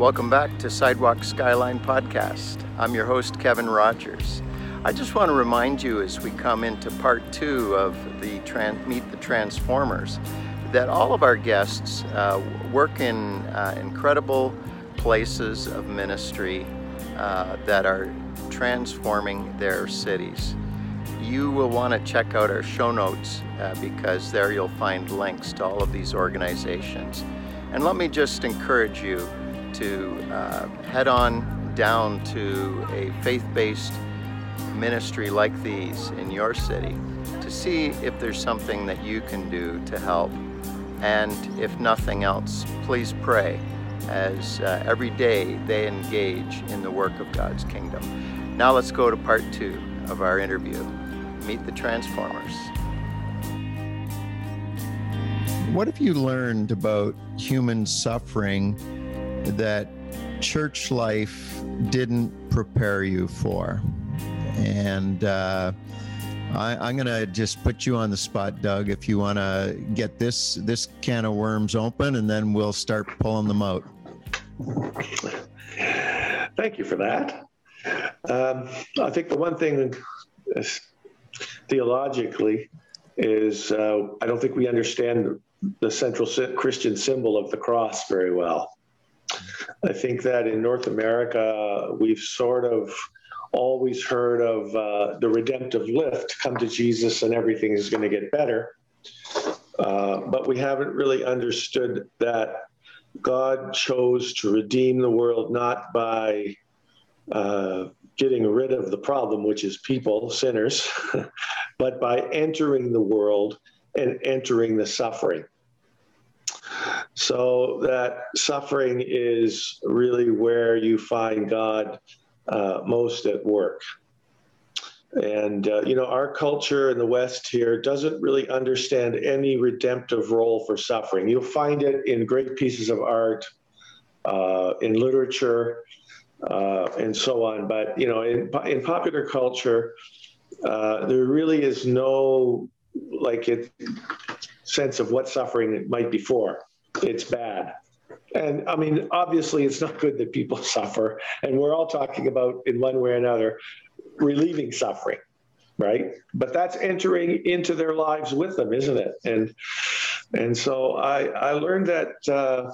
Welcome back to Sidewalk Skyline Podcast. I'm your host, Kevin Rogers. I just want to remind you as we come into part two of the Tran- Meet the Transformers that all of our guests uh, work in uh, incredible places of ministry uh, that are transforming their cities. You will want to check out our show notes uh, because there you'll find links to all of these organizations. And let me just encourage you to uh, head on down to a faith based ministry like these in your city to see if there's something that you can do to help. And if nothing else, please pray as uh, every day they engage in the work of God's kingdom. Now let's go to part two of our interview Meet the Transformers. What have you learned about human suffering that church life didn't prepare you for? And uh, I, am going to just put you on the spot, Doug. If you want to get this this can of worms open, and then we'll start pulling them out. Thank you for that. Um, I think the one thing theologically is uh, I don't think we understand the central Christian symbol of the cross very well. I think that in North America, we've sort of always heard of uh, the redemptive lift come to Jesus and everything is going to get better. Uh, but we haven't really understood that God chose to redeem the world not by uh, getting rid of the problem, which is people, sinners, but by entering the world and entering the suffering. So that suffering is really where you find God uh, most at work. And, uh, you know, our culture in the West here doesn't really understand any redemptive role for suffering. You'll find it in great pieces of art, uh, in literature, uh, and so on. But, you know, in, in popular culture, uh, there really is no like it sense of what suffering might be for. It's bad. And I mean, obviously, it's not good that people suffer. And we're all talking about, in one way or another, relieving suffering, right? But that's entering into their lives with them, isn't it? And and so I I learned that uh,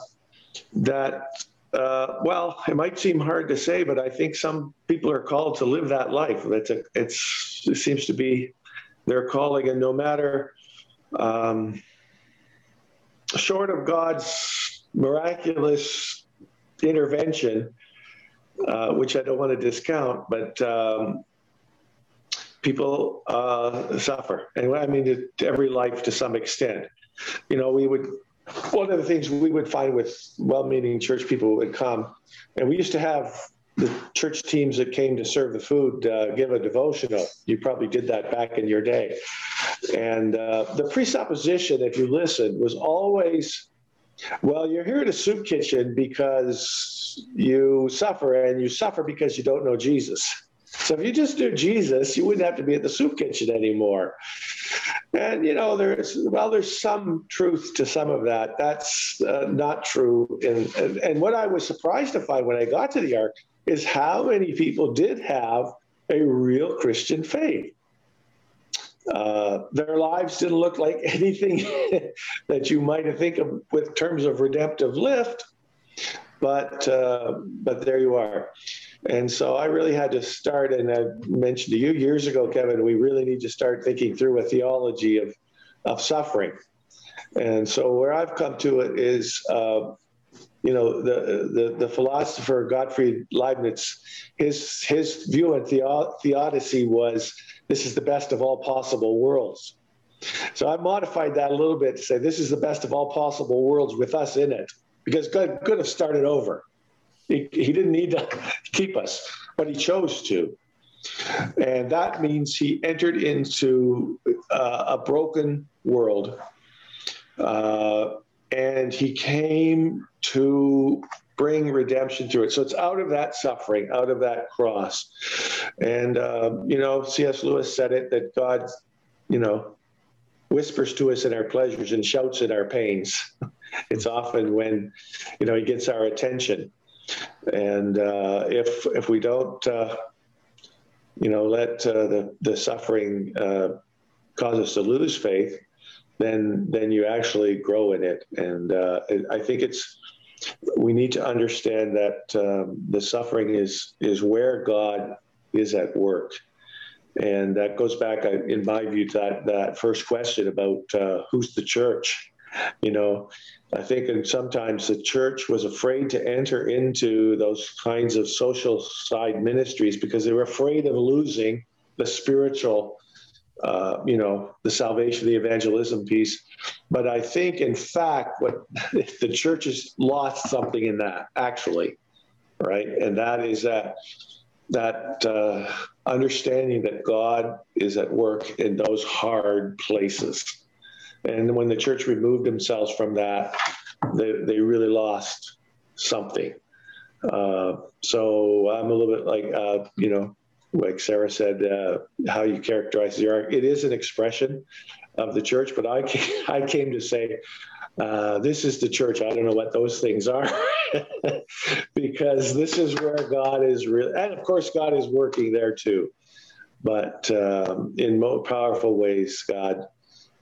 that uh, well, it might seem hard to say, but I think some people are called to live that life. It's a, it's it seems to be their calling, and no matter um, short of God's miraculous intervention, uh, which I don't want to discount, but um, people uh, suffer. And I mean, to every life to some extent. You know, we would, one of the things we would find with well meaning church people would come, and we used to have the church teams that came to serve the food uh, give a devotional. You probably did that back in your day. And uh, the presupposition, if you listen, was always well, you're here at a soup kitchen because you suffer, and you suffer because you don't know Jesus. So if you just knew Jesus, you wouldn't have to be at the soup kitchen anymore. And you know, there's well, there's some truth to some of that. That's uh, not true. And, and and what I was surprised to find when I got to the ark is how many people did have a real Christian faith. Uh, their lives didn't look like anything that you might think of with terms of redemptive lift, but uh, but there you are. And so I really had to start, and I mentioned to you years ago, Kevin, we really need to start thinking through a theology of of suffering. And so where I've come to it is, uh, you know, the, the the philosopher Gottfried Leibniz, his his view on theo- theodicy was this is the best of all possible worlds. So I modified that a little bit to say this is the best of all possible worlds with us in it, because God could have started over. He, he didn't need to keep us, but he chose to. And that means he entered into uh, a broken world. Uh, and he came to bring redemption through it. So it's out of that suffering, out of that cross. And, um, you know, C.S. Lewis said it that God, you know, whispers to us in our pleasures and shouts in our pains. it's often when, you know, he gets our attention. And uh, if if we don't, uh, you know, let uh, the the suffering uh, cause us to lose faith, then then you actually grow in it. And uh, I think it's we need to understand that um, the suffering is is where God is at work. And that goes back, in my view, to that, that first question about uh, who's the church. You know, I think and sometimes the church was afraid to enter into those kinds of social side ministries because they were afraid of losing the spiritual, uh, you know, the salvation, the evangelism piece. But I think, in fact, what the church has lost something in that actually, right? And that is that that uh, understanding that God is at work in those hard places. And when the church removed themselves from that, they, they really lost something. Uh, so I'm a little bit like, uh, you know, like Sarah said, uh, how you characterize the. It is an expression of the church, but I came, I came to say, uh, this is the church. I don't know what those things are because this is where God is really, and of course, God is working there too. But um, in more powerful ways, God,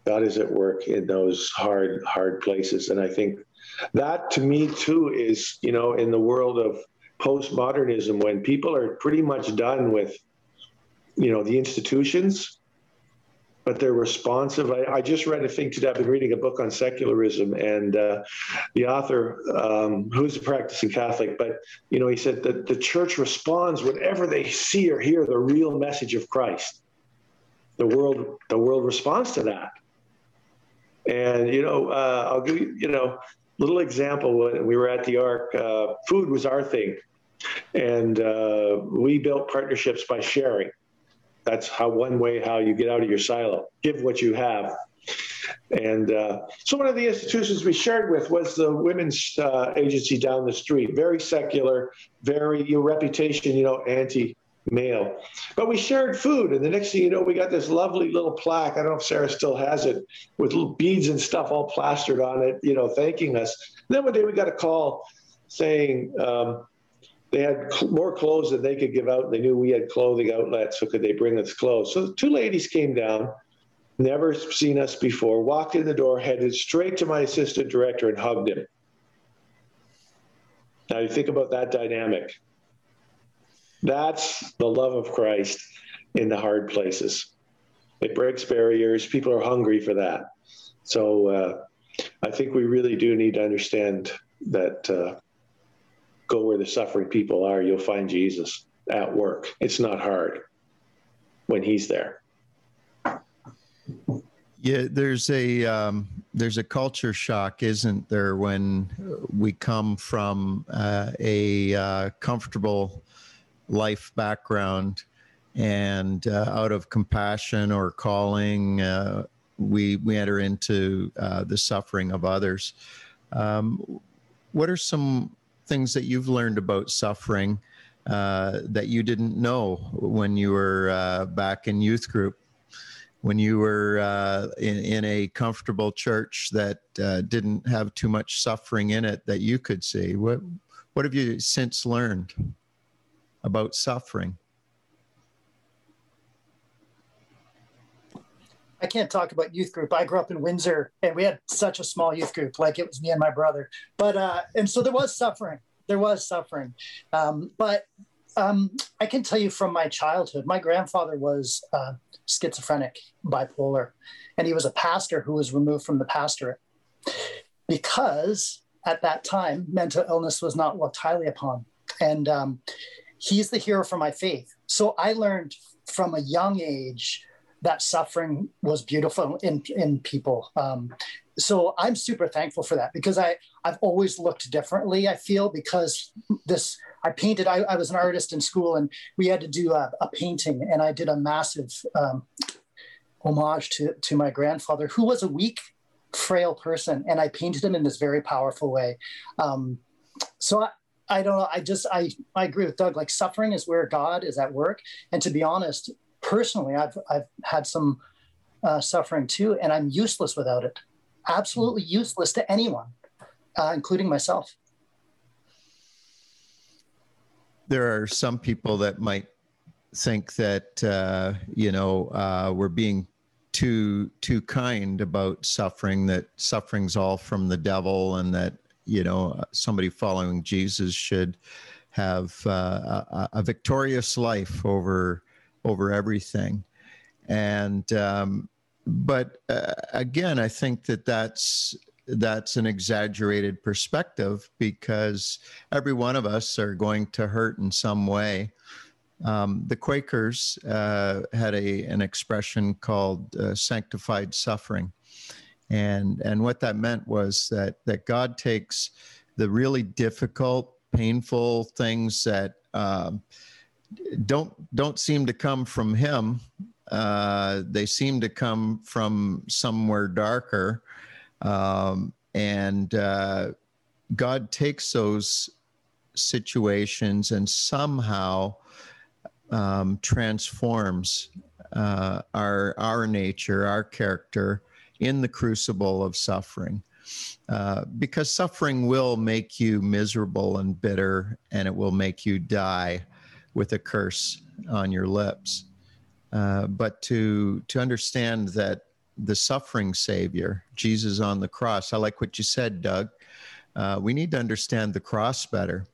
God is at work in those hard, hard places. And I think that to me too is, you know, in the world of postmodernism, when people are pretty much done with, you know, the institutions but they're responsive. I, I, just read a thing today. I've been reading a book on secularism, and uh, the author, um, who's a practicing Catholic, but you know, he said that the church responds whenever they see or hear the real message of Christ. The world, the world responds to that. And you know, uh, I'll give you, you know, little example. When we were at the Ark, uh, food was our thing, and uh, we built partnerships by sharing that's how one way how you get out of your silo. Give what you have. And uh, so one of the institutions we shared with was the women's uh, agency down the street. Very secular, very your reputation, you know, anti male. But we shared food, and the next thing you know, we got this lovely little plaque. I don't know if Sarah still has it, with little beads and stuff all plastered on it, you know, thanking us. And then one day we got a call saying, um, they had cl- more clothes than they could give out. and They knew we had clothing outlets, so could they bring us clothes? So two ladies came down, never seen us before, walked in the door, headed straight to my assistant director and hugged him. Now you think about that dynamic. That's the love of Christ in the hard places. It breaks barriers. People are hungry for that. So uh, I think we really do need to understand that uh, go where the suffering people are, you'll find Jesus at work. It's not hard when he's there. Yeah, there's a um, there's a culture shock, isn't there, when we come from uh, a uh, comfortable life background and uh, out of compassion or calling, uh, we we enter into uh, the suffering of others. Um, what are some things that you've learned about suffering uh, that you didn't know when you were uh, back in youth group, when you were uh, in, in a comfortable church that didn't have too much suffering in it that you could see? What, what have you since learned about suffering? I can't talk about youth group. I grew up in Windsor and we had such a small youth group, like it was me and my brother. But, uh, and so there was suffering. There was suffering. Um, but um, I can tell you from my childhood, my grandfather was uh, schizophrenic, bipolar, and he was a pastor who was removed from the pastorate because at that time, mental illness was not looked highly upon. And um, he's the hero for my faith. So I learned from a young age that suffering was beautiful in in people. Um, so I'm super thankful for that because I I've always looked differently. I feel because this I painted. I, I was an artist in school and we had to do a, a painting and I did a massive um, homage to to my grandfather who was a weak, frail person and I painted him in this very powerful way. Um, so I, I don't know. I just I I agree with Doug. Like suffering is where God is at work, and to be honest, personally, I've I've had some uh, suffering too, and I'm useless without it. Absolutely useless to anyone, uh, including myself. there are some people that might think that uh, you know uh, we're being too too kind about suffering. That suffering's all from the devil, and that you know somebody following Jesus should have uh, a, a, victorious life over over everything. And um, but uh, again, I think that that's that's an exaggerated perspective because every one of us are going to hurt in some way. Um, the Quakers uh, had a an expression called uh, sanctified suffering, and and what that meant was that that God takes the really difficult, painful things that um, don't don't seem to come from Him. Uh, they seem to come from somewhere darker, um, and uh, God takes those situations and somehow um, transforms uh, our our nature, our character in the crucible of suffering. Uh, because suffering will make you miserable and bitter, and it will make you die with a curse on your lips. Uh, but to to understand that the suffering Savior, Jesus on the cross. I like what you said, Doug. Uh, we need to understand the cross better.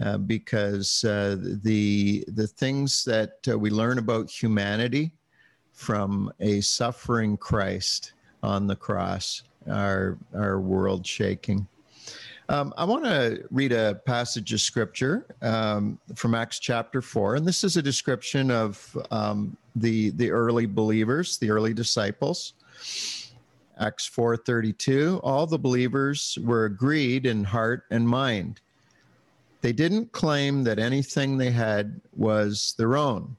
Uh, because uh, the the things that uh, we learn about humanity from a suffering Christ on the cross are are world shaking. Um, I want to read a passage of scripture um, from Acts chapter four, and this is a description of um, the the early believers, the early disciples. Acts 4:32 all the believers were agreed in heart and mind. They didn't claim that anything they had was their own.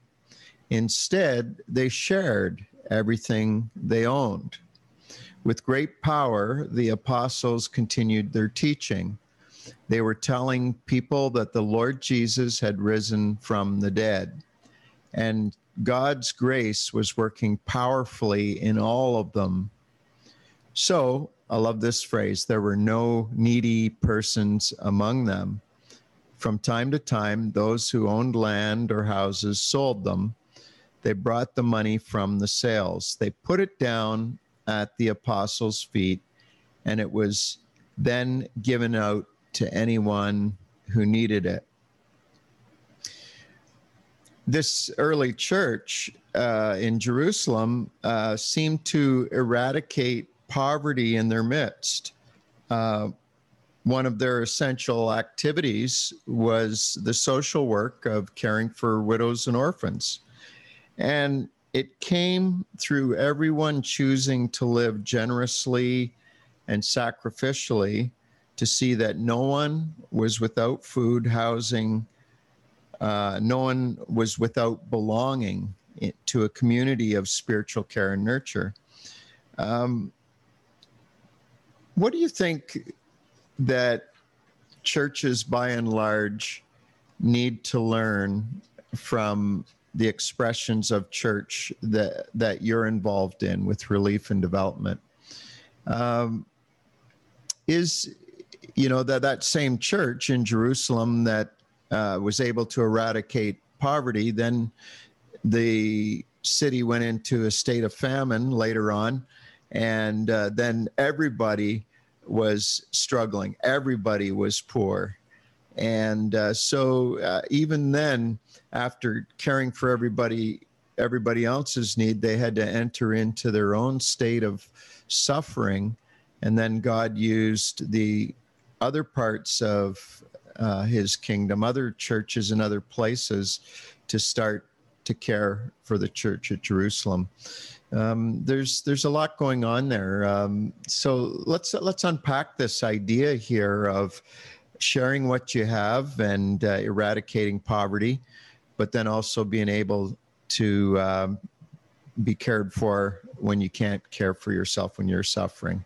Instead, they shared everything they owned. With great power, the apostles continued their teaching. They were telling people that the Lord Jesus had risen from the dead. And God's grace was working powerfully in all of them. So, I love this phrase there were no needy persons among them. From time to time, those who owned land or houses sold them. They brought the money from the sales. They put it down at the apostles' feet, and it was then given out to anyone who needed it this early church uh, in Jerusalem uh, seemed to eradicate poverty in their midst. Uh, one of their essential activities was the social work of caring for widows and orphans. And it came through everyone choosing to live generously and sacrificially to see that no one was without food, housing, uh, no one was without belonging to a community of spiritual care and nurture. Um, what do you think that churches, by and large, need to learn from the expressions of church that that you're involved in with relief and development? Um, is you know that that same church in Jerusalem that uh, was able to eradicate poverty. Then the city went into a state of famine later on, and uh, then everybody was struggling. Everybody was poor. And uh, so, uh, even then, after caring for everybody, everybody else's need, they had to enter into their own state of suffering. And then God used the other parts of uh, his kingdom, other churches and other places to start to care for the church at Jerusalem. Um, there's there's a lot going on there. Um, so let's let's unpack this idea here of sharing what you have and uh, eradicating poverty, but then also being able to um, be cared for when you can't care for yourself when you're suffering.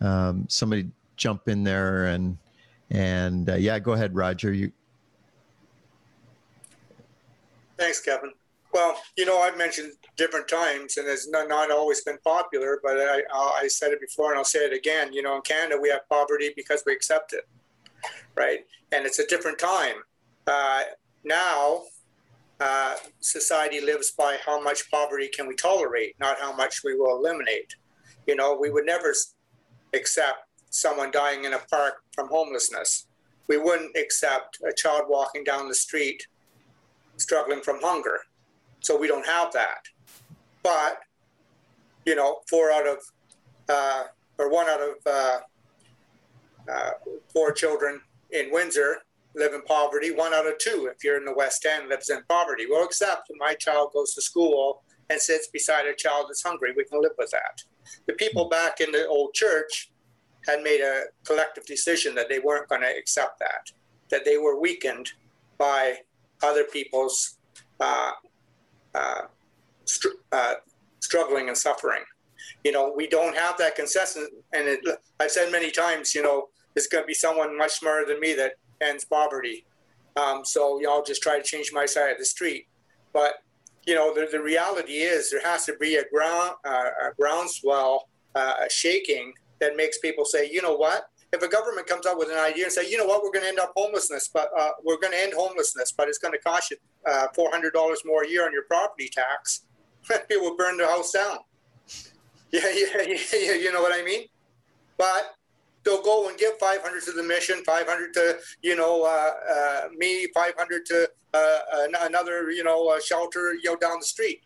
Um, somebody jump in there and and uh, yeah, go ahead, Roger. You. Thanks, Kevin. Well, you know, I've mentioned different times, and it's not, not always been popular. But I, I said it before, and I'll say it again. You know, in Canada, we have poverty because we accept it, right? And it's a different time. uh, now uh, society lives by how much poverty can we tolerate, not how much we will eliminate. You know, we would never accept someone dying in a park from homelessness. We wouldn't accept a child walking down the street struggling from hunger. So we don't have that. But, you know, four out of, uh, or one out of uh, uh, four children in Windsor live in poverty. One out of two, if you're in the West End, lives in poverty. Well, except my child goes to school and sits beside a child that's hungry, we can live with that. The people back in the old church had made a collective decision that they weren't going to accept that, that they were weakened by other people's uh, uh, str- uh, struggling and suffering. You know, we don't have that consensus, and it, I've said many times, you know, there's going to be someone much smarter than me that ends poverty. Um, so y'all just try to change my side of the street. But you know, the, the reality is there has to be a ground uh, a groundswell, uh, a shaking that makes people say, you know what? If a government comes up with an idea and say, you know what, we're going to end up homelessness, but uh, we're going to end homelessness, but it's going to cost you uh, four hundred dollars more a year on your property tax, people will burn the house down. Yeah, yeah, yeah, you know what I mean. But they'll go and give 500 to the mission, 500 to you know uh, uh, me, 500 to uh, another you know shelter you know down the street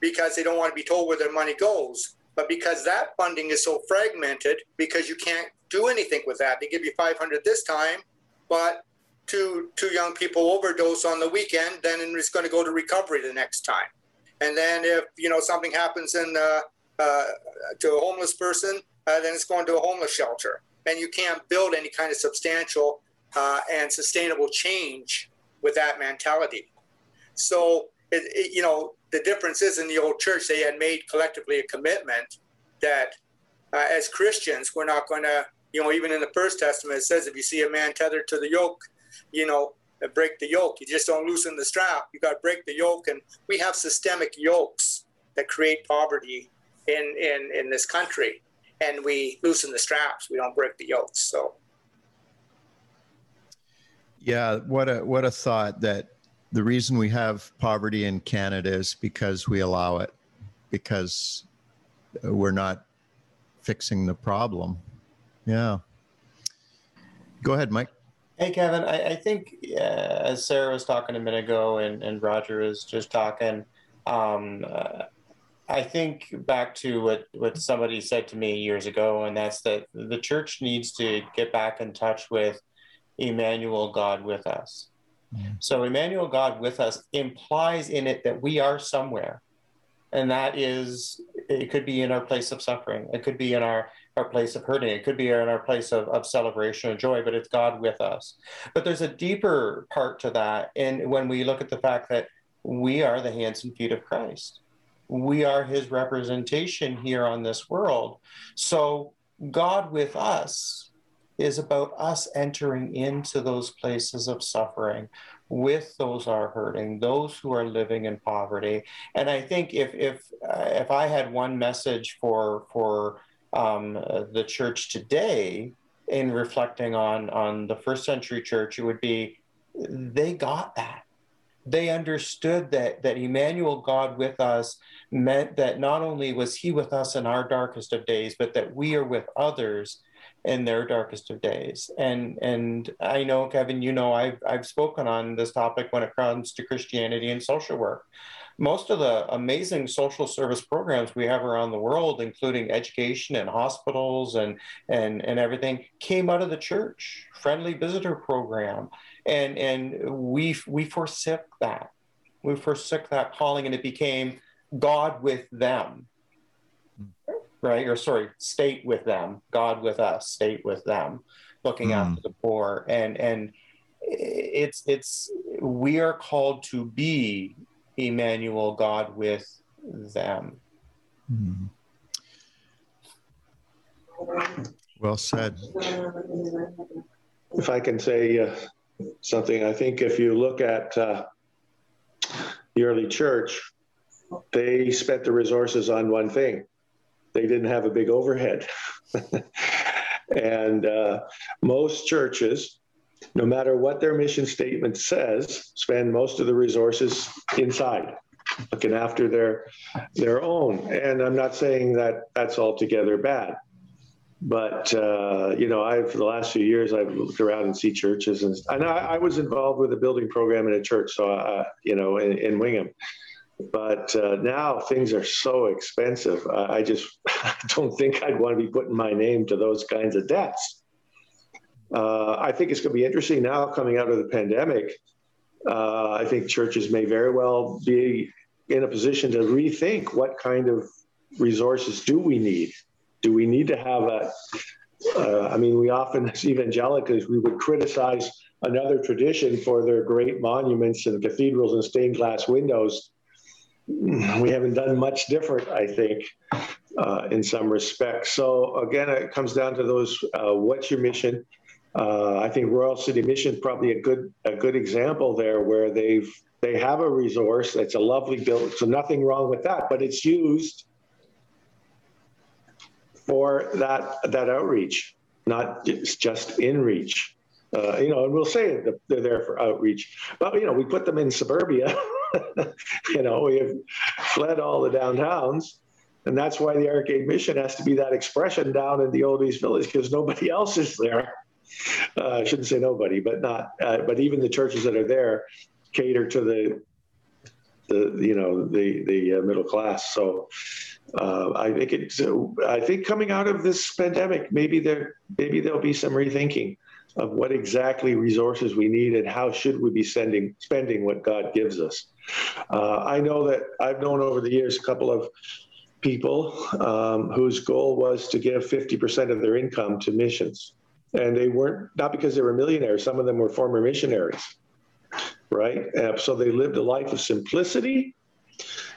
because they don't want to be told where their money goes. But because that funding is so fragmented, because you can't do anything with that, they give you 500 this time, but two two young people overdose on the weekend, then it's going to go to recovery the next time. And then if you know something happens in uh, uh, to a homeless person, uh, then it's going to a homeless shelter. And you can't build any kind of substantial uh, and sustainable change with that mentality. So, it, it, you know, the difference is in the old church, they had made collectively a commitment that uh, as Christians, we're not going to, you know, even in the First Testament, it says if you see a man tethered to the yoke, you know, break the yoke. You just don't loosen the strap. You got to break the yoke. And we have systemic yokes that create poverty in, in, in this country and we loosen the straps. We don't break the yokes. So. Yeah, what a what a thought that the reason we have poverty in Canada is because we allow it, because we're not fixing the problem. Yeah. Go ahead, Mike. Hey, Kevin. I, I think uh, as Sarah was talking a minute ago and, and Roger was just talking, um, uh, I think back to what, what somebody said to me years ago, and that's that the church needs to get back in touch with Emmanuel, God with us. Mm-hmm. So, Emmanuel, God with us implies in it that we are somewhere. And that is, it could be in our place of suffering, it could be in our, our place of hurting, it could be in our place of, of celebration and joy, but it's God with us. But there's a deeper part to that. And when we look at the fact that we are the hands and feet of Christ we are his representation here on this world. So, God with us is about us entering into those places of suffering with those are hurting, those who are living in poverty. And I think if if uh, if I had one message for for um, the church today in reflecting on on the first century church, it would be they got that they understood that that Emmanuel God with us meant that not only was he with us in our darkest of days but that we are with others in their darkest of days and and I know Kevin you know I've I've spoken on this topic when it comes to Christianity and social work most of the amazing social service programs we have around the world, including education and hospitals and, and, and everything, came out of the church. Friendly visitor program, and and we we forsook that. We forsook that calling and it became god with them. Right? Or sorry state with them. God with us state with them. Looking mm. after the poor. And and it's it's we are called to be emmanuel god with them. Mm. well said. If i can say uh, something. I think if you look at uh, the early church, they spent the resources on one thing. They didn't have a big overhead. and uh, most churches no matter what their mission statement says, spend most of the resources inside, looking after their their own. And I'm not saying that that's altogether bad, but uh, you know, I've for the last few years I've looked around and see churches, and, and I, I, was involved with a building program in a church, so uh, you know, in, in Wingham. But uh, now things are so expensive. I just don't think I'd want to be putting my name to those kinds of debts. Uh, I think it's going to be interesting now coming out of the pandemic. Uh, I think churches may very well be in a position to rethink what kind of resources do we need? Do we need to have a? Uh, I mean, we often, as evangelicals, we would criticize another tradition for their great monuments and cathedrals and stained glass windows. We haven't done much different, I think, uh, in some respects. So again, it comes down to those: uh, what's your mission? Uh, I think Royal City Mission probably a good a good example there, where they've they have a resource. It's a lovely building, so nothing wrong with that. But it's used for that that outreach, not just in reach. Uh, you know, and we'll say they're there for outreach, but you know, we put them in suburbia. you know, we have fled all the downtowns, and that's why the Ark Aid Mission has to be that expression down in the old East Village because nobody else is there uh, I shouldn't say nobody, but not, uh, but even the churches that are there cater to the, the you know the the uh, middle class. So uh, I think I think coming out of this pandemic, maybe there maybe there'll be some rethinking of what exactly resources we need and how should we be sending spending what God gives us. Uh, I know that I've known over the years a couple of people um, whose goal was to give 50% of their income to missions and they weren't not because they were millionaires. Some of them were former missionaries, right? Uh, so they lived a life of simplicity,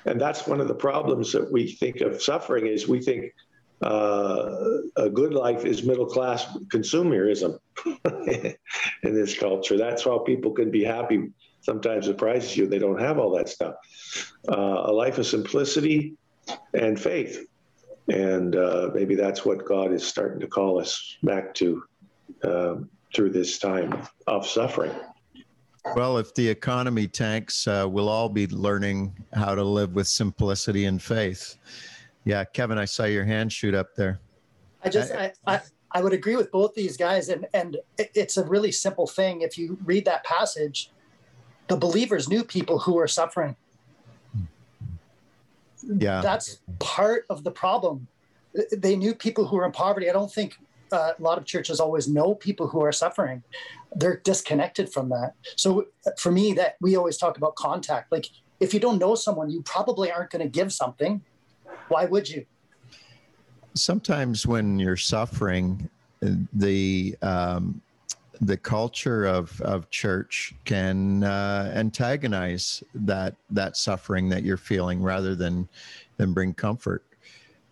and that's one of the problems that we think of suffering is we think uh, a good life is middle class consumerism in this culture. That's how people can be happy. Sometimes surprises you they don't have all that stuff. Uh, a life of simplicity and faith. And uh, maybe that's what God is starting to call us back to uh, through this time of suffering. Well, if the economy tanks, uh, we'll all be learning how to live with simplicity and faith. Yeah, Kevin, I saw your hand shoot up there. I just, I, I, I would agree with both these guys, and and it's a really simple thing. If you read that passage, the believers knew people who were suffering. Yeah, that's part of the problem. They knew people who were in poverty. I don't think uh, a lot of churches always know people who are suffering. They're disconnected from that. So for me that we always talk about contact. Like if you don't know someone you probably aren't going to give something. Why would you? Sometimes when you're suffering the um, the culture of, of church can uh, antagonize that that suffering that you're feeling rather than than bring comfort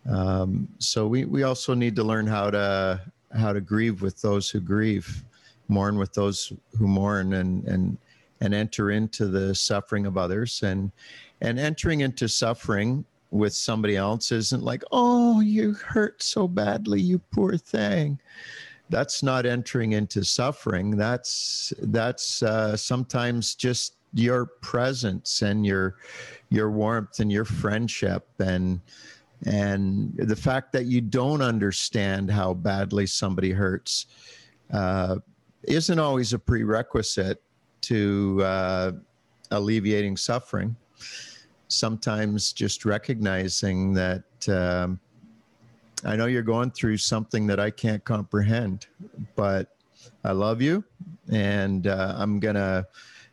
um, so we, we also need to learn how to how to grieve with those who grieve, mourn with those who mourn, and and and enter into the suffering of others. And and entering into suffering with somebody else isn't like, oh, you hurt so badly, you poor thing. That's not entering into suffering. That's that's uh, sometimes just your presence and your your warmth and your friendship and and the fact that you don't understand how badly somebody hurts uh, isn't always a prerequisite to uh, alleviating suffering. Sometimes just recognizing that um, I know you're going through something that I can't comprehend, but I love you and uh, I'm to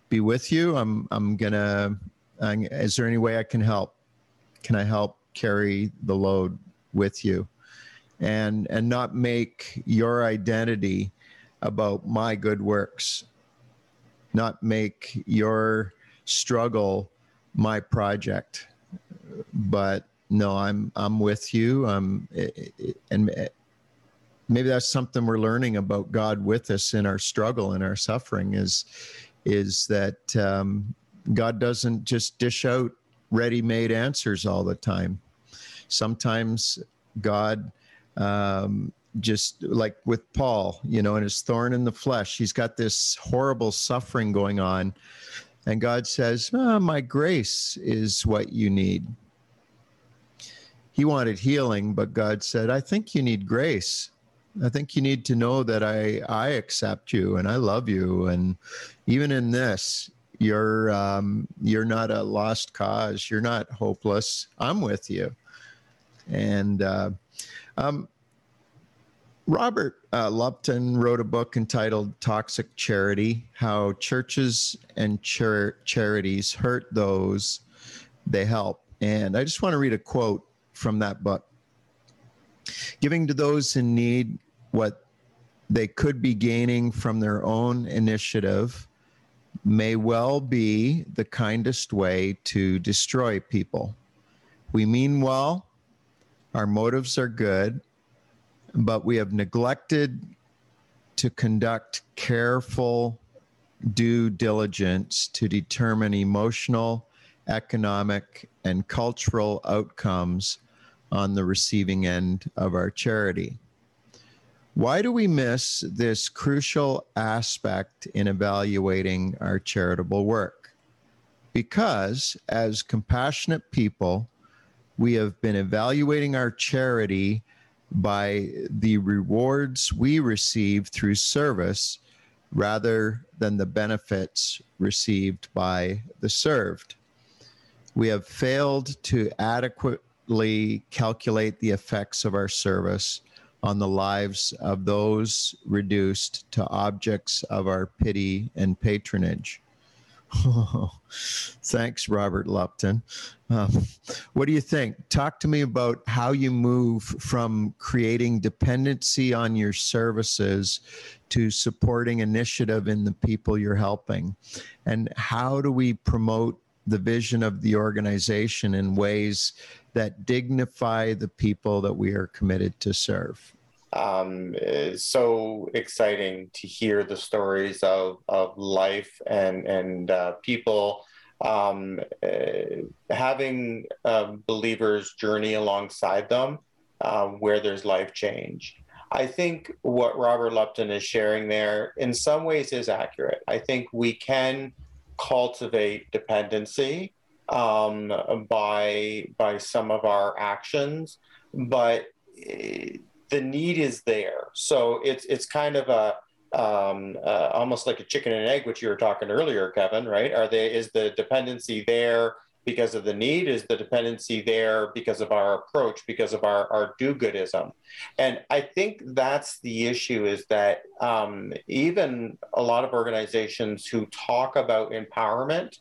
be with you. I'm, I'm going to, is there any way I can help? Can I help carry the load with you and and not make your identity about my good works not make your struggle my project. But no i'm i'm with you. Um and maybe that's something we're learning about god with us in our struggle and our suffering is is that um, god doesn't just dish out ready made answers all the time. Sometimes God um, just like with Paul, you know, and his thorn in the flesh. He's got this horrible suffering going on. And God says, oh, My grace is what you need. He wanted healing, but God said, I think you need grace. I think you need to know that I, I accept you and I love you. And even in this, you're um, you're not a lost cause. You're not hopeless. I'm with you. And uh, um, Robert uh, Lupton wrote a book entitled Toxic Charity How Churches and char- Charities Hurt Those They Help. And I just want to read a quote from that book. Giving to those in need what they could be gaining from their own initiative may well be the kindest way to destroy people. We mean well, our motives are good, but we have neglected to conduct careful due diligence to determine emotional, economic, and cultural outcomes on the receiving end of our charity. Why do we miss this crucial aspect in evaluating our charitable work? Because as compassionate people, we have been evaluating our charity by the rewards we receive through service rather than the benefits received by the served. We have failed to adequately calculate the effects of our service on the lives of those reduced to objects of our pity and patronage. Oh, thanks, Robert Lupton. Um, what do you think? Talk to me about how you move from creating dependency on your services to supporting initiative in the people you're helping. And how do we promote the vision of the organization in ways that dignify the people that we are committed to serve. Um, it's so exciting to hear the stories of, of life and, and uh, people um, uh, having uh, believers journey alongside them uh, where there's life change. I think what Robert Lupton is sharing there, in some ways, is accurate. I think we can cultivate dependency um, by by some of our actions, but eh, the need is there. So it's it's kind of a um, uh, almost like a chicken and egg, which you were talking earlier, Kevin. Right? Are they is the dependency there because of the need? Is the dependency there because of our approach, because of our our do-goodism? And I think that's the issue: is that um, even a lot of organizations who talk about empowerment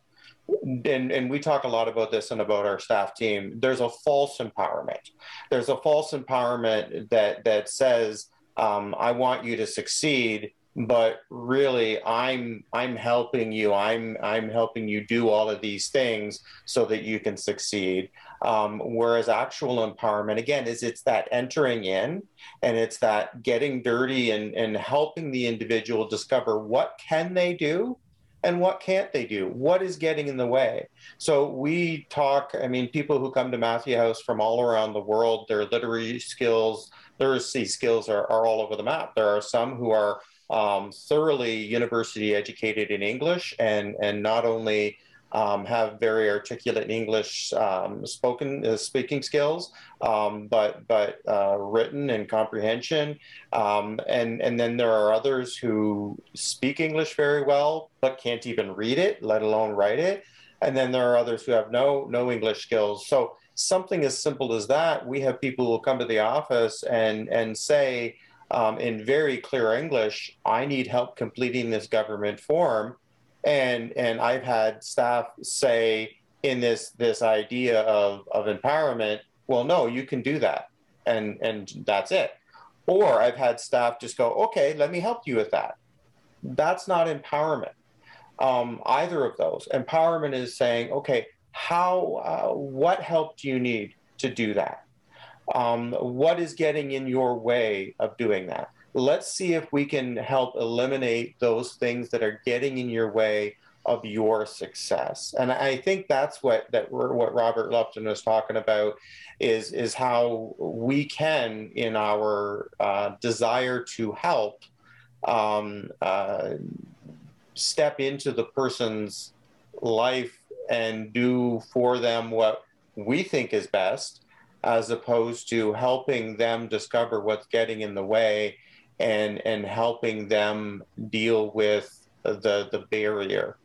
and, and we talk a lot about this and about our staff team there's a false empowerment there's a false empowerment that that says um, i want you to succeed but really i'm i'm helping you i'm i'm helping you do all of these things so that you can succeed um, whereas actual empowerment again is it's that entering in and it's that getting dirty and and helping the individual discover what can they do and what can't they do? What is getting in the way? So we talk, I mean, people who come to Matthew House from all around the world, their literary skills, literacy skills are, are all over the map. There are some who are um, thoroughly university educated in English and, and not only um, have very articulate English um, spoken uh, speaking skills, um, but but uh, written and comprehension. Um, and and then there are others who speak English very well but can't even read it, let alone write it. And then there are others who have no no English skills. So something as simple as that, we have people who come to the office and and say. Um, in very clear English, I need help completing this government form and and I've had staff say in this this idea of of empowerment, well, no, you can do that, and and that's it. Or I've had staff just go, okay, let me help you with that. That's not empowerment. Um, either of those. Empowerment is saying, okay, how, uh, what help do you need to do that? Um, what is getting in your way of doing that? let's see if we can help eliminate those things that are getting in your way of your success. And I think that's what that what Robert Lupton was talking about is is how we can, in our uh, desire to help, um, uh, step into the person's life and do for them what we think is best, as opposed to helping them discover what's getting in the way and and helping them deal with the the barrier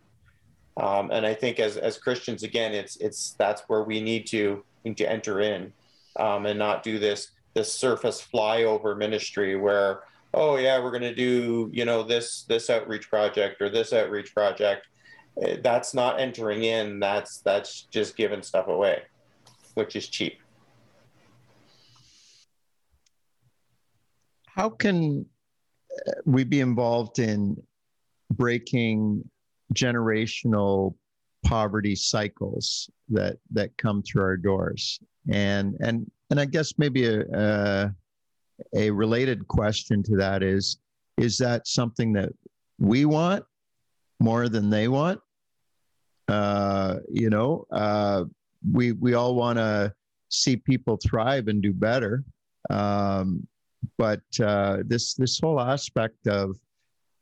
um, and I think as, as Christians, again, it's it's that's where we need to need to enter in, um, and not do this this surface flyover ministry where oh yeah we're going to do you know this this outreach project or this outreach project. Eh, that's not entering in. That's that's just giving stuff away, which is cheap. How can eh, we be involved in breaking generational poverty cycles that that come through our doors? And and and i guess maybe a, a, a related question to that is is that something that we want more than they want? Uh, you know uh, we we all want to see people thrive and do better. Um, but uh, this this whole aspect of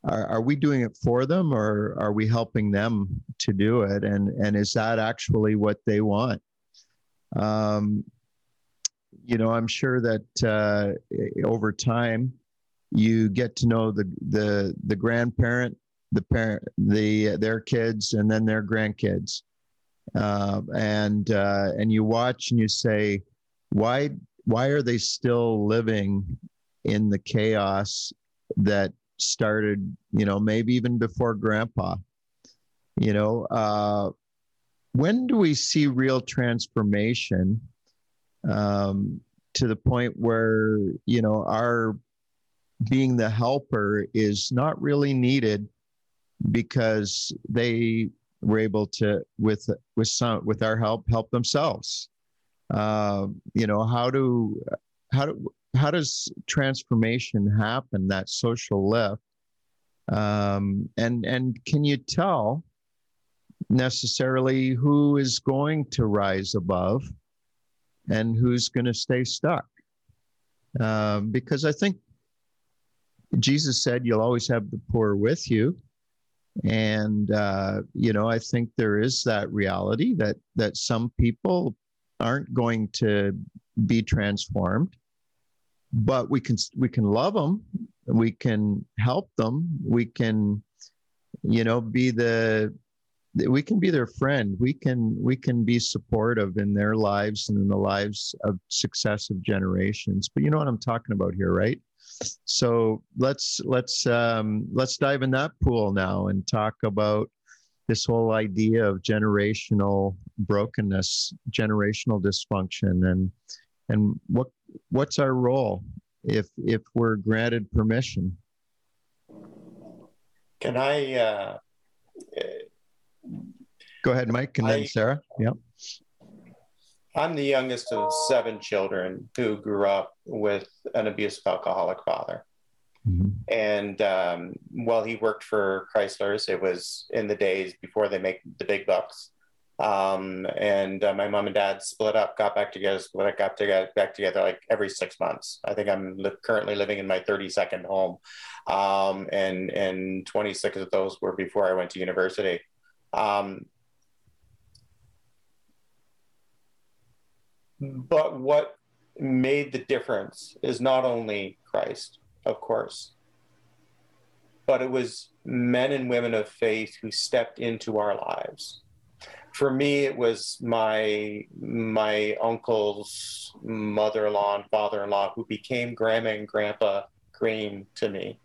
are, are we doing it for them or are we helping them to do it? And and is that actually what they want? Um, you know i'm sure that uh, over time you get to know the the the grandparent the parent the their kids and then their grandkids. Uh, and uh, and you watch and you say why why are they still living in the chaos that started, you know, maybe even before grandpa. You know, uh, when do we see real transformation um, to the point where, you know, our being the helper is not really needed because they were able to with with some with our help help themselves uh, you know how do how do how does transformation happen? That social lift, um, and and can you tell necessarily who is going to rise above and who's going to stay stuck? Um, because I think Jesus said you'll always have the poor with you, and uh, you know I think there is that reality that that some people aren't going to be transformed but we can we can love them we can help them we can you know be the we can be their friend. We can we can be supportive in their lives and in the lives of successive generations. But you know what i'm talking about here right? So let's let's um, let's dive in that pool now and talk about this whole idea of generational brokenness generational dysfunction and and what what's our role if if we're granted permission? Can I? Uh, Go ahead, Mike, and I, then Sarah. Yep. I'm the youngest of seven children who grew up with an abusive alcoholic father. Mm-hmm. And um, while he worked for Chrysler's, it was in the days before they make the big bucks. Um, and uh, my mom and dad split up, got back together, split up, got together, back together like every six months. I think I'm li- currently living in my 32nd home, um, and and 26 of those were before I went to university. Um, but what made the difference is not only Christ, of course, but it was men and women of faith who stepped into our lives for me, it was my my uncle's mother-in-law and father-in-law who became grandma and grandpa Green to me.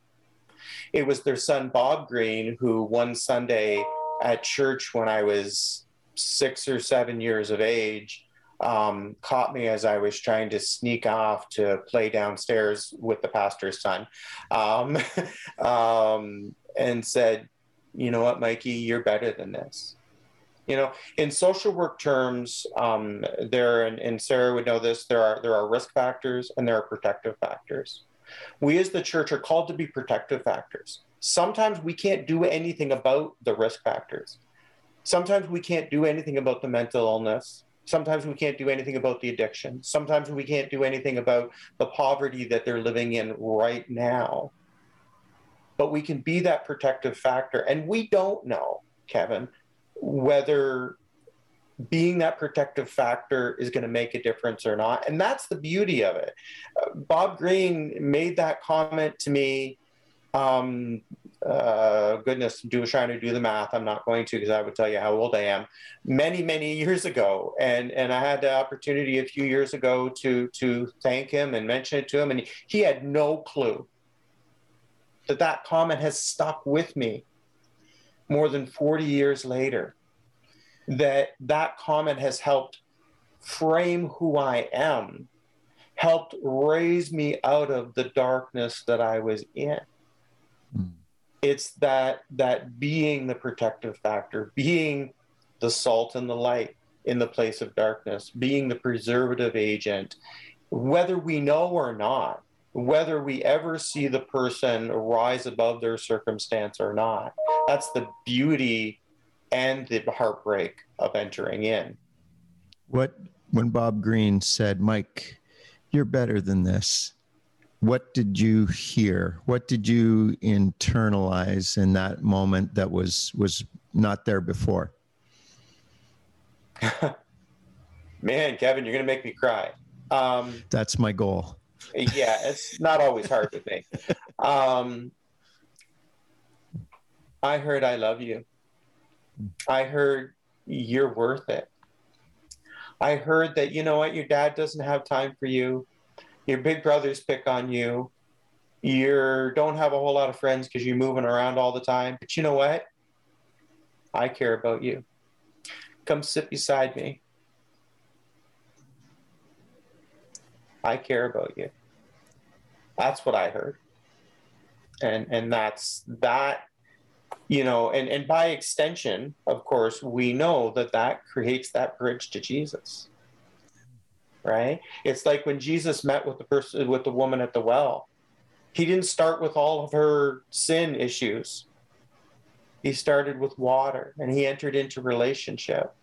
It was their son Bob Green who one Sunday at church when I was six or seven years of age um, caught me as I was trying to sneak off to play downstairs with the pastor's son, um, um, and said, "You know what, Mikey, you're better than this." You know in social work terms um, there and, and sarah would know this there are there are risk factors and there are protective factors we as the church are called to be protective factors sometimes we can't do anything about the risk factors. Sometimes we can't do anything about the mental illness. Sometimes we can't do anything about the addiction. Sometimes we can't do anything about the poverty that they're living in right now. But we can be that protective factor. And we don't know, Kevin, whether being that protective factor is going to make a difference or not. And that's the beauty of it. Uh, Bob Greene made that comment to me. Um, uh, goodness, do trying to do the math. I'm not going to because I would tell you how old I am. Many, many years ago, and and I had the opportunity a few years ago to to thank him and mention it to him, and he had no clue that that comment has stuck with me more than 40 years later that that comment has helped frame who I am, helped raise me out of the darkness that I was in. Mm. It's that that being the protective factor, being the salt and the light in the place of darkness, being the preservative agent, whether we know or not, whether we ever see the person rise above their circumstance or not. That's the beauty and the heartbreak of entering in. What when Bob Greene said, "Mike, you're better than this." What did you hear? What did you internalize in that moment that was was not there before? Man, Kevin, you're going to make me cry. Um, That's my goal. Yeah, it's not always hard with me. Um, I heard I love you. I heard you're worth it. I heard that, you know what, your dad doesn't have time for you. Your big brothers pick on you. You don't have a whole lot of friends because you're moving around all the time. But you know what? I care about you. Come sit beside me. I care about you. That's what I heard. And and that's that you know and and by extension of course we know that that creates that bridge to jesus. Right? It's like when jesus met with the person with the woman at the well. He didn't start with all of her sin issues. He started with water and he entered into relationship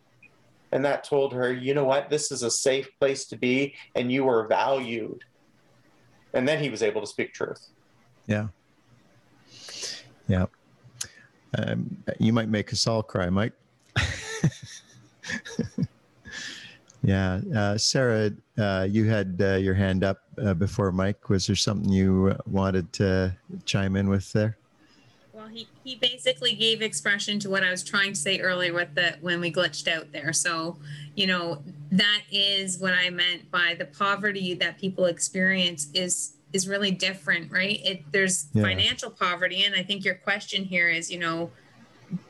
and that told her you know what this is a safe place to be and you are valued and then he was able to speak truth yeah yeah um, you might make us all cry, Mike. yeah, uh, Sarah, uh, you had uh, your hand up uh, before Mike. Was there something you wanted to chime in with there? Well, he, he basically gave expression to what I was trying to say earlier with the when we glitched out there. So, you know, that is what I meant by the poverty that people experience is is really different, right? It there's yeah. financial poverty, and I think your question here is, you know,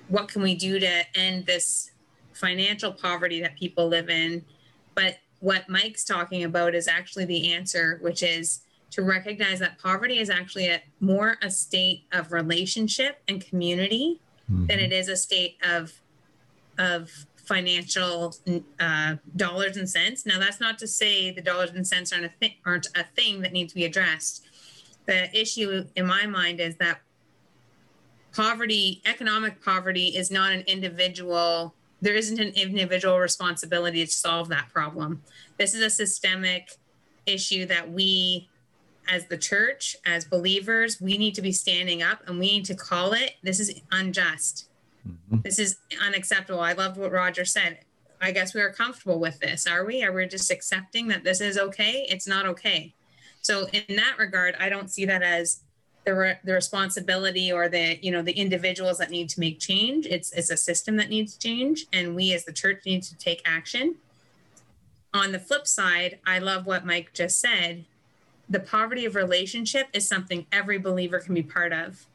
what can we do to end this financial poverty that people live in? But what Mike's talking about is actually the answer, which is to recognize that poverty is actually a more a state of relationship and community mm-hmm. than it is a state of of financial uh, dollars and cents. Now, that's not to say the dollars and cents aren't a, thi- aren't a thing that needs to be addressed. The issue in my mind is that poverty, economic poverty, is not an individual. There isn't an individual responsibility to solve that problem. This is a systemic issue that we, as the church, as believers, we need to be standing up and we need to call it. This is unjust Mm-hmm. This is unacceptable. I loved what Roger said. I guess we are comfortable with this, are we? Are we just accepting that this is okay? It's not okay. So in that regard, I don't see that as the, re- the responsibility or the you know the individuals that need to make change. It's it's a system that needs change, and we as the church need to take action. On the flip side, I love what Mike just said. The poverty of relationship is something every believer can be part of.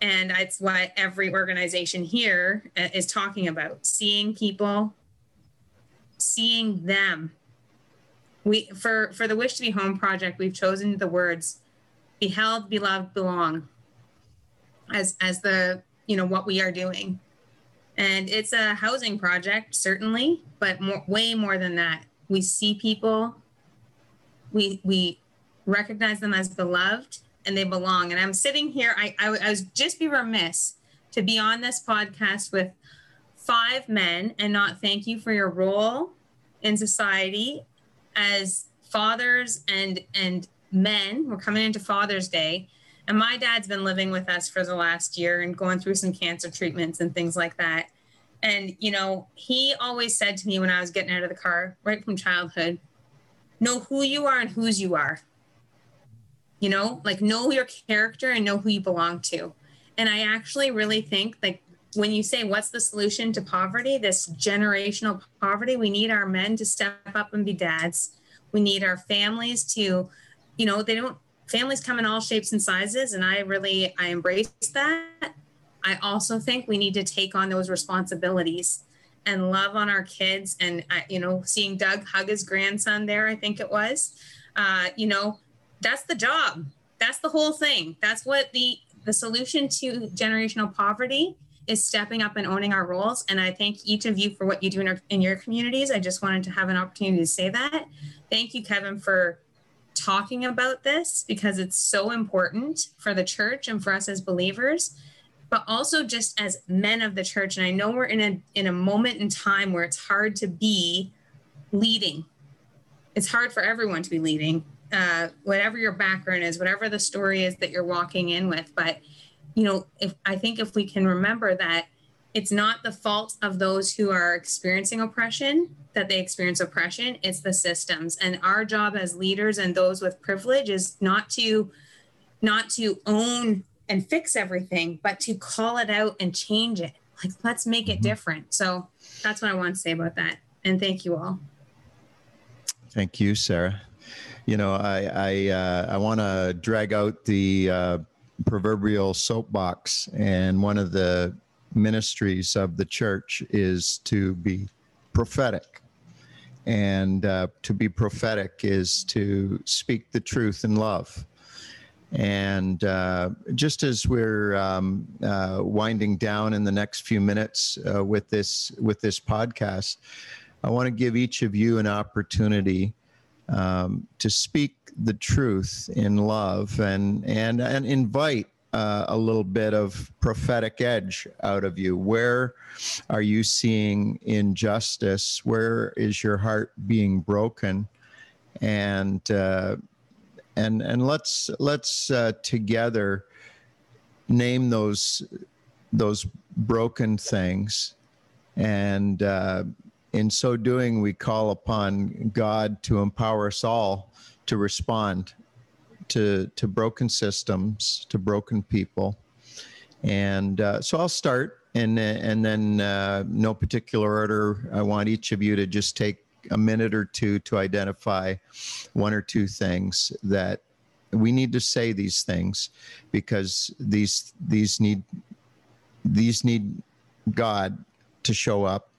And it's what every organization here uh, talking about seeing people seeing them. We for for the wish to be home project we've chosen the words beheld beloved belong as as the you know what we are doing. And it's a housing project certainly but more, way more than that. We see people we we recognize them as beloved and they belong. And I'm sitting here, I, I, I was just be remiss to be on this podcast with five men and not thank you for your role in society as fathers and and men. We're coming into Father's Day. And my dad's been living with us for the last year and going through some cancer treatments and things like that. And, you know, he always said to me when I was getting out of the car, right from childhood, know who you are and whose you are. You know, like know your character and know who you belong to. And I actually really think like when you say what's the solution to poverty, this generational poverty, we need our men to step up and be dads. We need our families to, you know, they don't families come in all shapes and sizes and I really I embrace that. I also think we need to take on those responsibilities and love on our kids and uh, you know seeing doug hug his grandson there i think it was uh, you know that's the job. That's the whole thing. That's what the the solution to generational poverty is stepping up and owning our roles. And i thank each of you for what you do in, our, in your communities. I just wanted to have an opportunity to say that. Thank you kevin for talking about this because it's so important for the church and for us as believers but also just as men of the church. And i know we're in a in a moment in time where it's hard to be leading. It's hard for everyone to be leading uh, whatever your background is whatever the story is that you're walking in with but you know if i think if we can remember that it's not the fault of those who are experiencing oppression that they experience oppression it's the systems and our job as leaders and those with privilege is not to not to own and fix everything, but to call it out and change it. Like, let's make it mm-hmm. different. So that's what I want to say about that. And thank you all. Thank you, Sarah. You know, I I, uh, I want to drag out the uh, proverbial soapbox, and one of the ministries of the church is to be prophetic. And uh, to be prophetic is to speak the truth in love and uh, just as we're um, uh, winding down in the next few minutes uh, with this with this podcast, I want to give each of you an opportunity um, to speak the truth in love and and and invite uh, a little bit of prophetic edge out of you. Where are you seeing injustice? Where is your heart being broken? And uh, and and let's let's uh, together name those those broken things and uh, in so doing we call upon god to empower us all to respond to to broken systems to broken people. And uh, so i'll start and and then uh, no particular order. I want each of you to just take a minute or two to identify one or two things that we need to say these things because these these need these need God to show up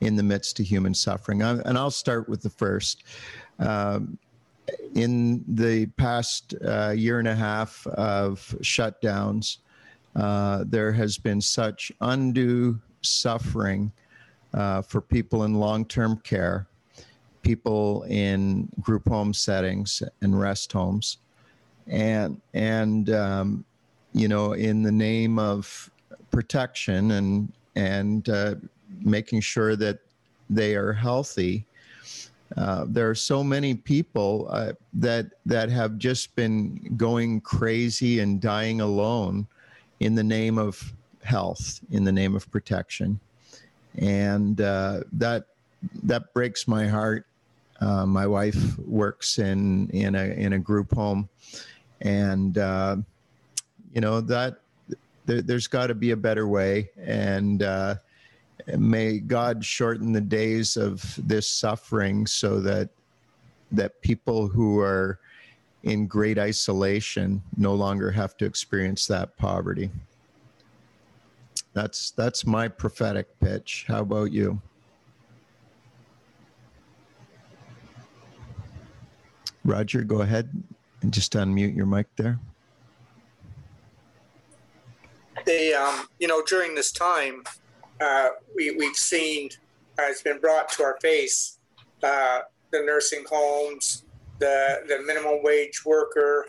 in the midst of human suffering. And I'll start with the first. Um, in the past uh, year and a half of shutdowns, uh, there has been such undue suffering uh, for people in long term care people in group home settings and rest homes, and and um, you know, in the name of protection and and uh, making sure that they are healthy. Uh, there are so many people uh, that that have just been going crazy and dying alone in the name of health, in the name of protection, and uh, that that breaks my heart uh, my wife works in in a in a group home, and uh, you know that there, has got to be a better way. And uh, may God shorten the days of this suffering so that that people who are in great isolation no longer have to experience that poverty. That's that's my prophetic pitch. How about you? Roger, go ahead and just unmute your mic there. They, um, you know, during this time, uh, we, we've seen, uh, it's been brought to our face, uh, the nursing homes, the, the minimum wage worker,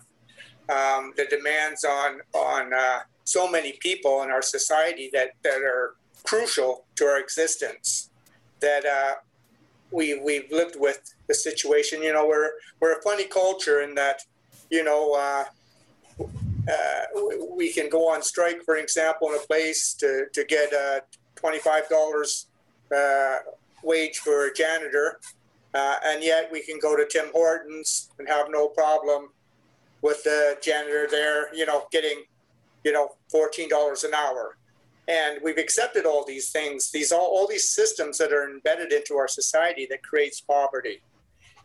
um, the demands on on uh, so many people in our society that that are crucial to our existence. That uh, we we've lived with the situation. You know, we're we're a funny culture in that you know. Uh, uh, we can go on strike, for example, in a place to, to get uh, $25 uh, wage for a janitor, uh, and yet we can go to Tim Hortons and have no problem with the janitor there, you know, getting, you know, $14 an hour. And we've accepted all these things, these all, all these systems that are embedded into our society that creates poverty.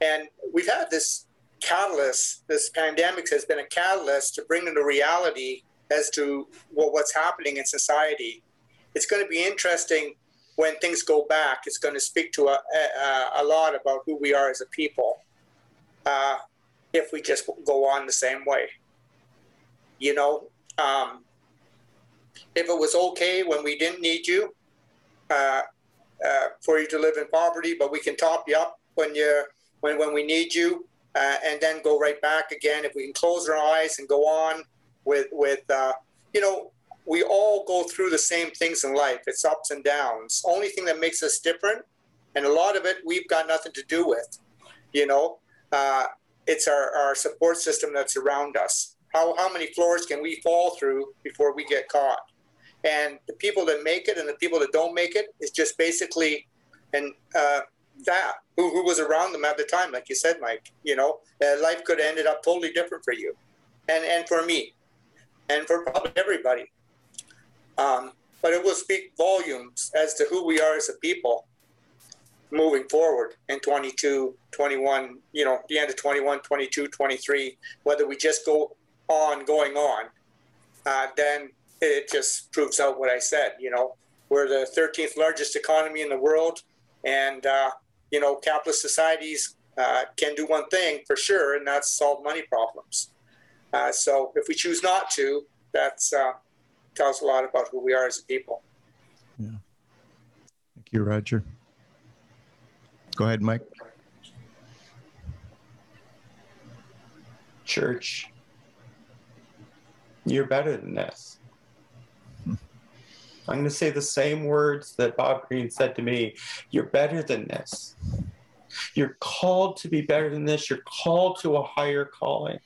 And we've had this catalyst, this pandemic has been a catalyst to bring into reality as to well, what's happening in society. It's going to be interesting when things go back. It's going to speak to a, a, a lot about who we are as a people uh, if we just go on the same way. You know, um, if it was okay when we didn't need you uh, uh, for you to live in poverty, but we can top you up when you when when we need you, uh, and then go right back again. If we can close our eyes and go on with with uh, you know, we all go through the same things in life. It's ups and downs. Only thing that makes us different, and a lot of it we've got nothing to do with. You know, uh, it's our, our support system that's around us. How how many floors can we fall through before we get caught? And the people that make it and the people that don't make it is just basically and uh, that who, who was around them at the time like you said mike you know uh, life could have ended up totally different for you and and for me and for probably everybody um, but it will speak volumes as to who we are as a people moving forward in 22 21 you know the end of 21 22 23 whether we just go on going on uh, then it just proves out what i said you know we're the 13th largest economy in the world and uh, you know, capitalist societies uh, can do one thing for sure, and that's solve money problems. Uh, so if we choose not to, that's uh, tells a lot about who we are as a people. Yeah. Thank you, Roger. Go ahead, Mike. Church, you're better than this. Hmm. I'm going to say the same words that Bob Green said to me. You're better than this. You're called to be better than this. You're called to a higher calling.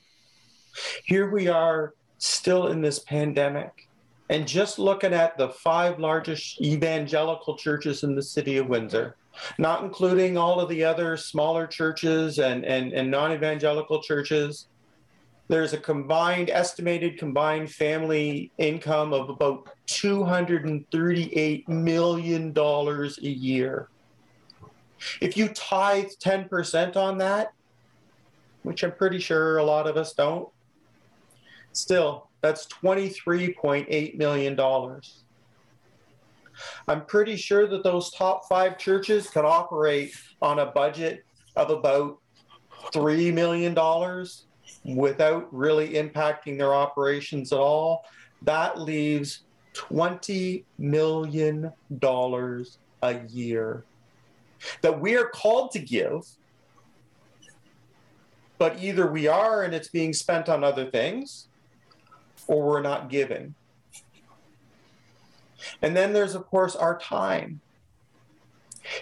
Here we are still in this pandemic. And just looking at the five largest evangelical churches in the city of Windsor, not including all of the other smaller churches and, and, and non evangelical churches, there's a combined estimated combined family income of about 238 million dollars a year. If you tithe 10% on that which i'm pretty sure a lot of us don't still that's 23.8 million dollars. I'm pretty sure that those top 5 churches could operate on a budget of about 3 million dollars without really impacting their operations at all, that leaves $20 million a year that we are called to give, but either we are and it's being spent on other things, or we're not giving. And then there's, of course, our time.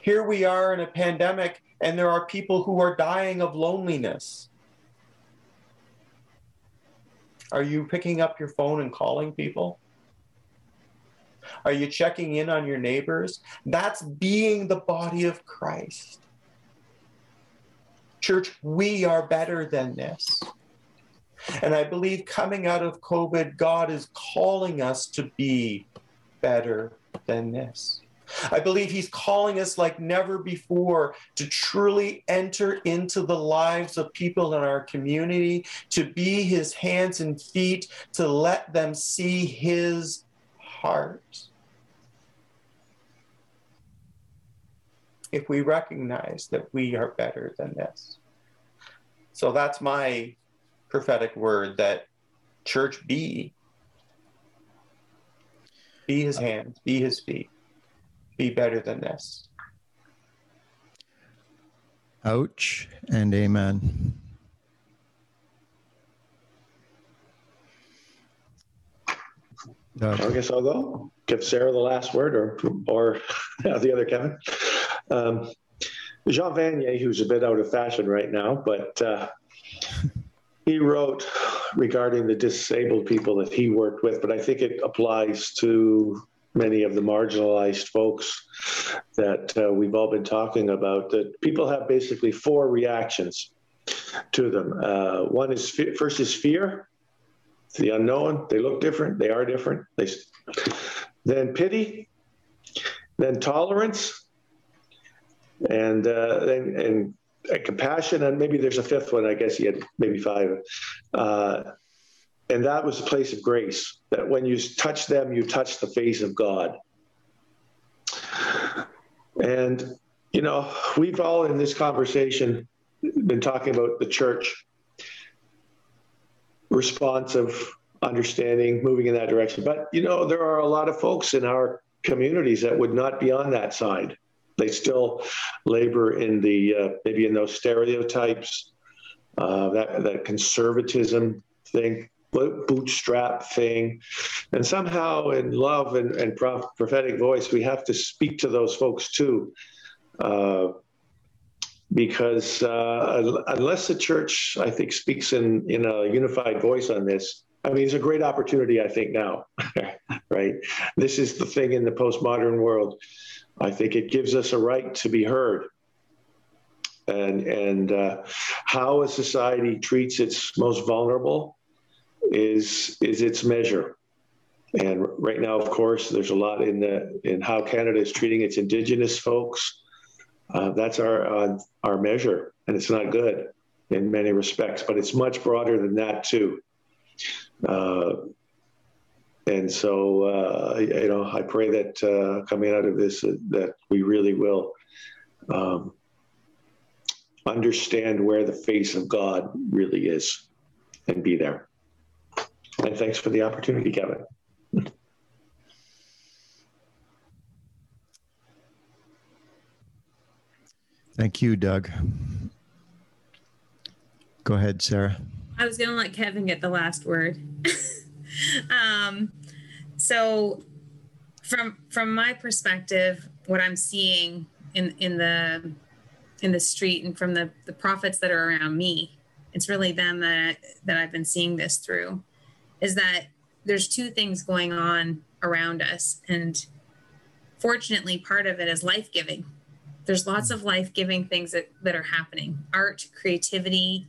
Here we are in a pandemic, and there are people who are dying of loneliness. Are you picking up your phone and calling people? Are you checking in on your neighbors? That's being the body of Christ. Church, we are better than this. And I believe coming out of COVID, God is calling us to be better than this. I believe He's calling us like never before to truly enter into the lives of people in our community, to be His hands and feet, to let them see His heart. If we recognize that we are better than this. So that's my prophetic word that church be. Be his hands, be his feet be better than this. Ouch and amen. I guess I'll go. Give Sarah the last word, or or the other Kevin. Um, Jean Vanier, who's a bit out of fashion right now, but uh, he wrote regarding the disabled people that he worked with, but I think it applies to many of the marginalized folks that uh, we've all been talking about. That people have basically four reactions to them. Uh, one is first is fear, the unknown. They look different. They are different. They then pity, then tolerance, and uh, and, and compassion, and maybe there's a fifth one. I guess he had maybe five. Uh, and that was a place of grace. That when you touch them, you touch the face of God. And you know, we've all in this conversation been talking about the church responsive, understanding, moving in that direction. But you know, there are a lot of folks in our communities that would not be on that side. They still labor in the uh, maybe in those stereotypes, uh, that that conservatism thing, bootstrap thing, and somehow in love and, and prophetic voice, we have to speak to those folks too. Uh, because uh, unless the church, I think, speaks in, in a unified voice on this, I mean, it's a great opportunity, I think, now, right? This is the thing in the postmodern world. I think it gives us a right to be heard. And, and uh, how a society treats its most vulnerable is, is its measure. And right now, of course, there's a lot in the in how Canada is treating its Indigenous folks, uh, that's our uh, our measure, and it's not good in many respects, but it's much broader than that too. Uh, and so, uh, you know, I pray that uh, coming out of this, uh, that we really will um, understand where the face of God really is, and be there. And thanks for the opportunity, Kevin. Thank you, Doug. Go ahead, Sarah. I was going to let Kevin get the last word. um, so, from from my perspective, what I'm seeing in in the in the street and from the the prophets that are around me, it's really them that that I've been seeing this through. Is that there's two things going on around us, and fortunately, part of it is life giving there's lots of life-giving things that, that are happening art creativity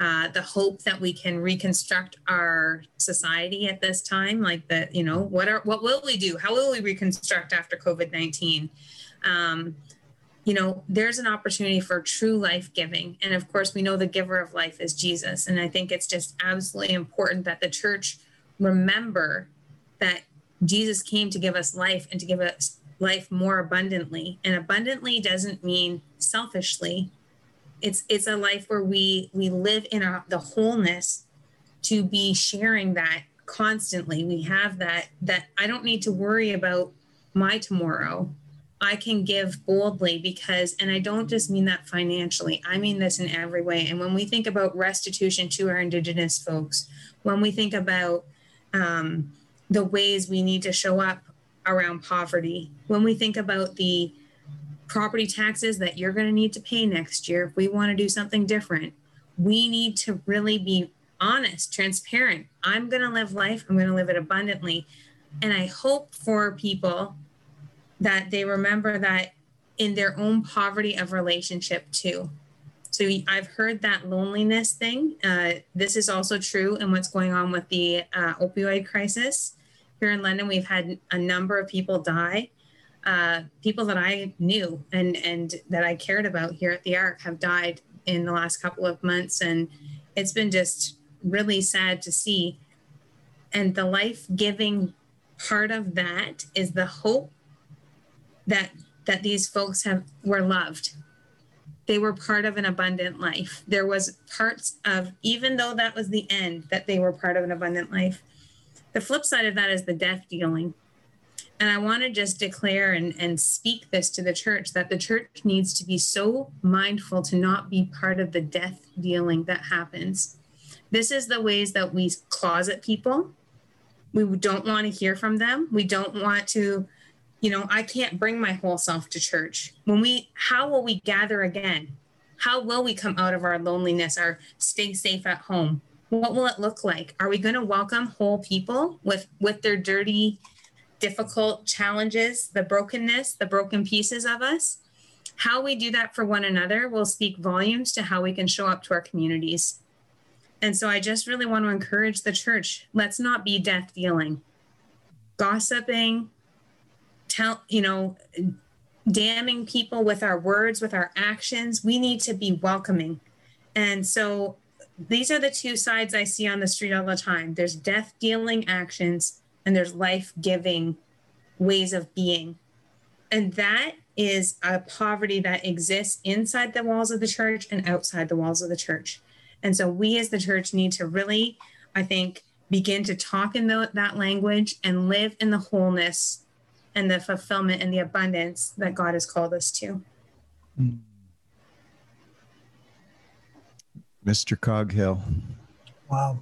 uh, the hope that we can reconstruct our society at this time like that you know what are what will we do? How will we reconstruct after covid-19 um, you know there's an opportunity for true life giving. And of course we know the giver of life is jesus. And i think it's just absolutely important that the church remember that jesus came to give us life and to give us life more abundantly. And abundantly doesn't mean selfishly it's it's a life where we we live in our, the wholeness to be sharing that constantly. We have that that i don't need to worry about my tomorrow. I can give boldly because and i don't just mean that financially. I mean this in every way. And when we think about restitution to our indigenous folks when we think about um, the ways we need to show up around poverty. When we think about the property taxes that you're going to need to pay next year, if we want to do something different, we need to really be honest, transparent. I'm going to live life, I'm going to live it abundantly. And I hope for people that they remember that in their own poverty of relationship too. So I've heard that loneliness thing. Uh, this is also true in what's going on with the uh, opioid crisis here in London, we've had a number of people die. Uh, people that I knew and and that I cared about here at the Ark have died in the last couple of months, and it's been just really sad to see. And the life giving part of that is the hope that that these folks have were loved they were part of an abundant life there was parts of even though that was the end that they were part of an abundant life the flip side of that is the death dealing. And I want to just declare and, and speak this to the church that the church needs to be so mindful to not be part of the death dealing that happens. This is the ways that we closet people. We don't want to hear from them. We don't want to, you know, I can't bring my whole self to church. When we, how will we gather again? How will we come out of our loneliness, our stay safe at home? What will it look like? Are we going to welcome whole people with with their dirty, difficult challenges, the brokenness, the broken pieces of us? How we do that for one another will speak volumes to how we can show up to our communities. And so I just really want to encourage the church let's not be death dealing, gossiping, tell, you know, damning people with our words, with our actions. We need to be welcoming. And so these are the two sides I see on the street all the time there's death dealing actions, and there's life giving ways of being. And that is a poverty that exists inside the walls of the church and outside the walls of the church. And so we as the church need to really, I think, begin to talk in the, that language and live in the wholeness and the fulfillment and the abundance that God has called us to. Hmm. Mr. Coghill. Wow.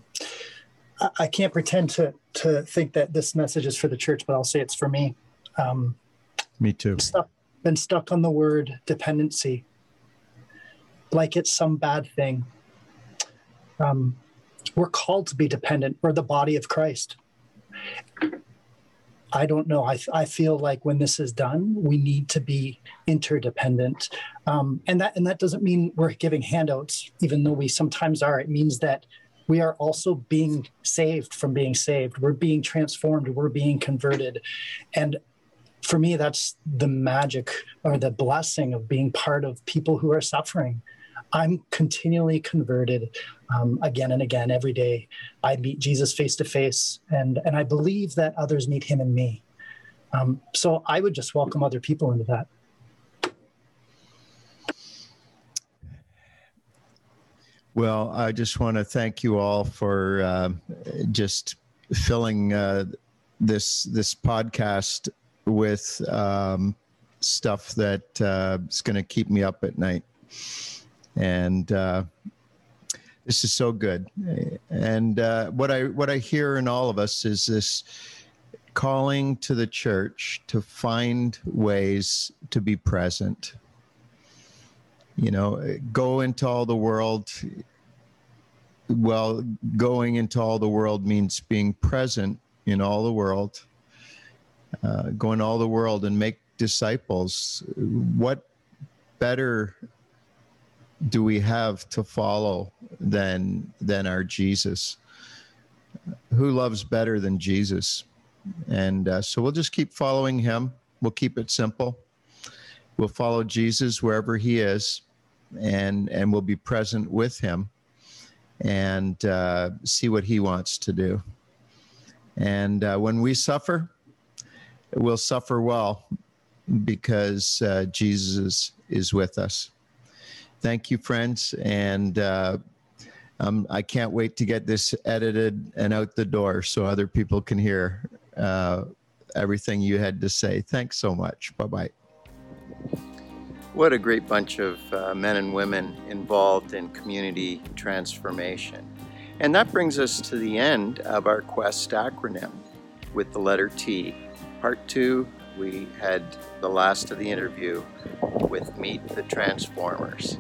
I can't pretend to to think that this message is for the church, but I'll say it's for me. Um, me too. Stuck, been stuck on the word dependency, like it's some bad thing um, we're called to be dependent. We're the body of Christ. I don't know. I, I feel like when this is done, we need to be interdependent, um, and that and that doesn't mean we're giving handouts, even though we sometimes are. It means that we are also being saved from being saved. We're being transformed. We're being converted, and for me, that's the magic or the blessing of being part of people who are suffering. I'm continually converted um, again and again every day. I meet Jesus face to face, and and I believe that others meet Him in me. Um, so I would just welcome other people into that. Well, I just want to thank you all for uh, just filling uh, this this podcast with um, stuff that uh, is going to keep me up at night and uh, this is so good. And uh, what I what I hear in all of us is this calling to the church to find ways to be present. You know, go into all the world. Well, going into all the world means being present in all the world. Uh, go in all the world and make disciples. What better do we have to follow than than our Jesus? Who loves better than Jesus? And uh, so we'll just keep following him. We'll keep it simple. We'll follow Jesus wherever he is, and and we'll be present with him, and uh, see what he wants to do. And uh, when we suffer, we'll suffer well because uh, Jesus is with us. Thank you, friends. And uh, um, I can't wait to get this edited and out the door so other people can hear uh, everything you had to say. Thanks so much. Bye bye. What a great bunch of uh, men and women involved in community transformation. And that brings us to the end of our Quest acronym with the letter T. Part two we had the last of the interview with Meet the Transformers.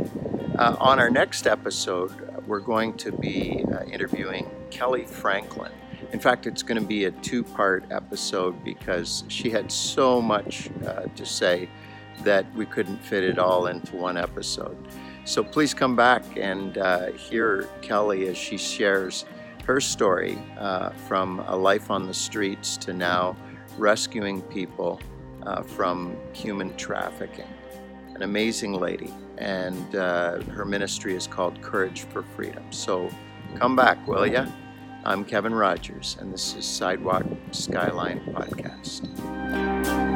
Uh, on our next episode, we're going to be uh, interviewing Kelly Franklin. In fact, it's going to be a two part episode because she had so much uh, to say that we couldn't fit it all into one episode. So please come back and uh, hear Kelly as she shares her story uh, from a life on the streets to now rescuing people uh, from human trafficking. An amazing lady, and uh, her ministry is called Courage for Freedom. So come back, will ya? I'm Kevin Rogers, and this is Sidewalk Skyline Podcast.